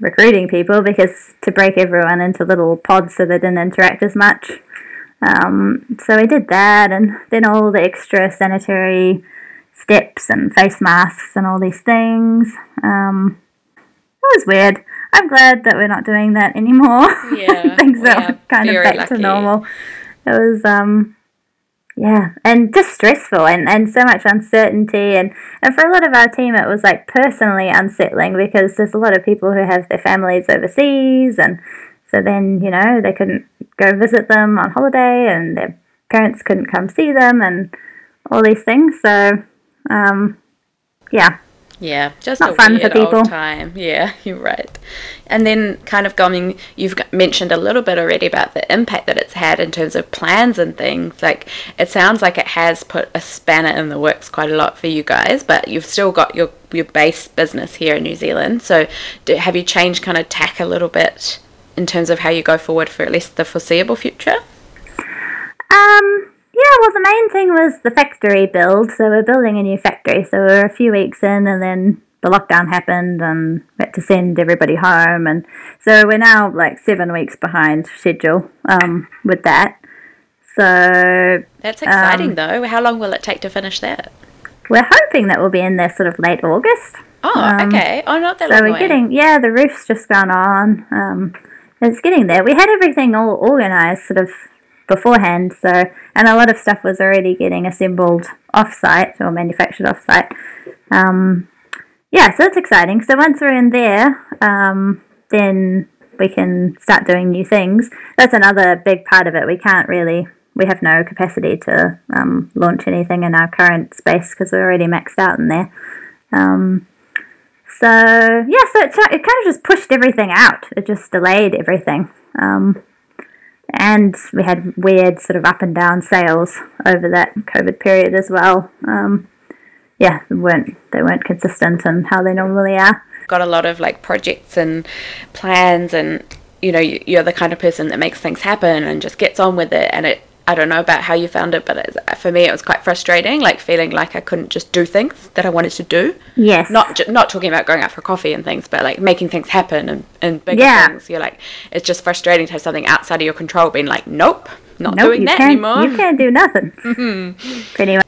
recruiting people because to break everyone into little pods so they didn't interact as much. Um, so we did that, and then all the extra sanitary steps and face masks and all these things. Um, it was weird. I'm glad that we're not doing that [LAUGHS] anymore. Yeah, [LAUGHS] Things are kind of back lucky. to normal. It was um yeah, and just stressful and, and so much uncertainty and, and for a lot of our team it was like personally unsettling because there's a lot of people who have their families overseas and so then, you know, they couldn't go visit them on holiday and their parents couldn't come see them and all these things. So um yeah. Yeah, just Not fun for people. time. [LAUGHS] Yeah, you're right. And then, kind of going, you've mentioned a little bit already about the impact that it's had in terms of plans and things. Like, it sounds like it has put a spanner in the works quite a lot for you guys, but you've still got your your base business here in New Zealand. So, do, have you changed kind of tack a little bit in terms of how you go forward for at least the foreseeable future? Um, yeah, well, the main thing was the factory build. So we're building a new factory. So we're a few weeks in, and then the lockdown happened, and we had to send everybody home. And so we're now like seven weeks behind schedule um, with that. So That's exciting, Um, though. How long will it take to finish that? we're hoping that we'll be in there sort of late August. Oh, Um, okay. Oh, not that So long we're away. getting, yeah, the roof's just gone on. Um, it's getting there. We had everything all organised sort of beforehand, so and a lot of stuff was already getting assembled off-site or manufactured off-site. Um, yeah, so it's exciting. So once we're in there, um, then we can start doing new things. That's another big part of it. We can't really, we have no capacity to um, launch anything in our current space because we're already maxed out in there. Um, so yeah, so it, it kind of just pushed everything out. It just delayed everything. Um, and we had weird sort of up and down sales over that COVID period as well. Um, yeah, they weren't they weren't consistent in how they normally are. got a lot of like projects and plans and you know you- you're the kind of person that makes things happen and just gets on with it and it I don't know about how you found it but it, for me it was quite frustrating like feeling like I couldn't just do things that I wanted to do Yes. not not talking about going out for coffee and things but like making things happen and, and bigger Yeah. things you're like it's just frustrating to have something outside of your control being like nope not nope, doing that anymore You can't do nothing. [LAUGHS] Pretty much.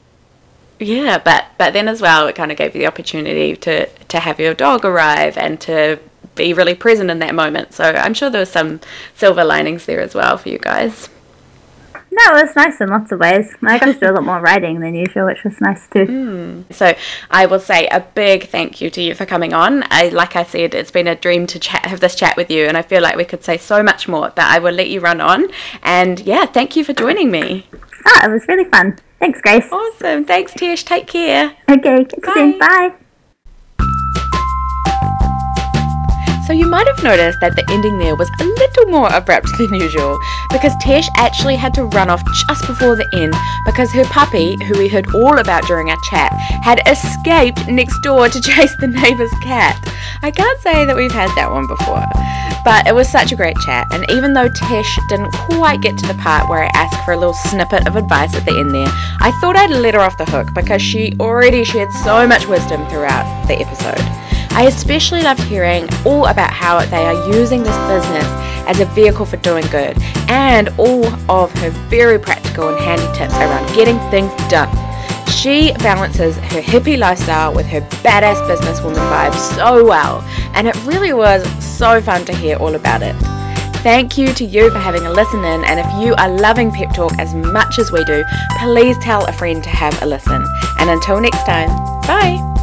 Yeah, but but then as well, it kind of gave you the opportunity to to have your dog arrive and to be really present in that moment. So I'm sure there was some silver linings there as well for you guys. No, it was nice in lots of ways. I got to do a lot more writing than usual, which was nice too. So I will say a big thank you to you for coming on. I like I said, it's been a dream to chat, have this chat with you, and I feel like we could say so much more. But I will let you run on. And yeah, thank you for joining me. Ah, it was really fun. Thanks, Grace. Awesome. Thanks, Tish. Take care. Okay. Bye. Bye. So you might have noticed that the ending there was a little more abrupt than usual because Tash actually had to run off just before the end because her puppy, who we heard all about during our chat, had escaped next door to [LAUGHS] chase the neighbour's cat. I can't say that we've had that one before. But it was such a great chat, and even though Tash didn't quite get to the part where I asked for a little snippet of advice at the end there, I thought I'd let her off the hook because she already shared so much wisdom throughout the episode. I especially loved hearing all about how they are using this business as a vehicle for doing good and all of her very practical and handy tips around getting things done. She balances her hippie lifestyle with her badass businesswoman vibe so well, and it really was so fun to hear all about it. Thank you to you for having a listen in, and if you are loving Pep Talk as much as we do, please tell a friend to have a listen. And until next time, bye!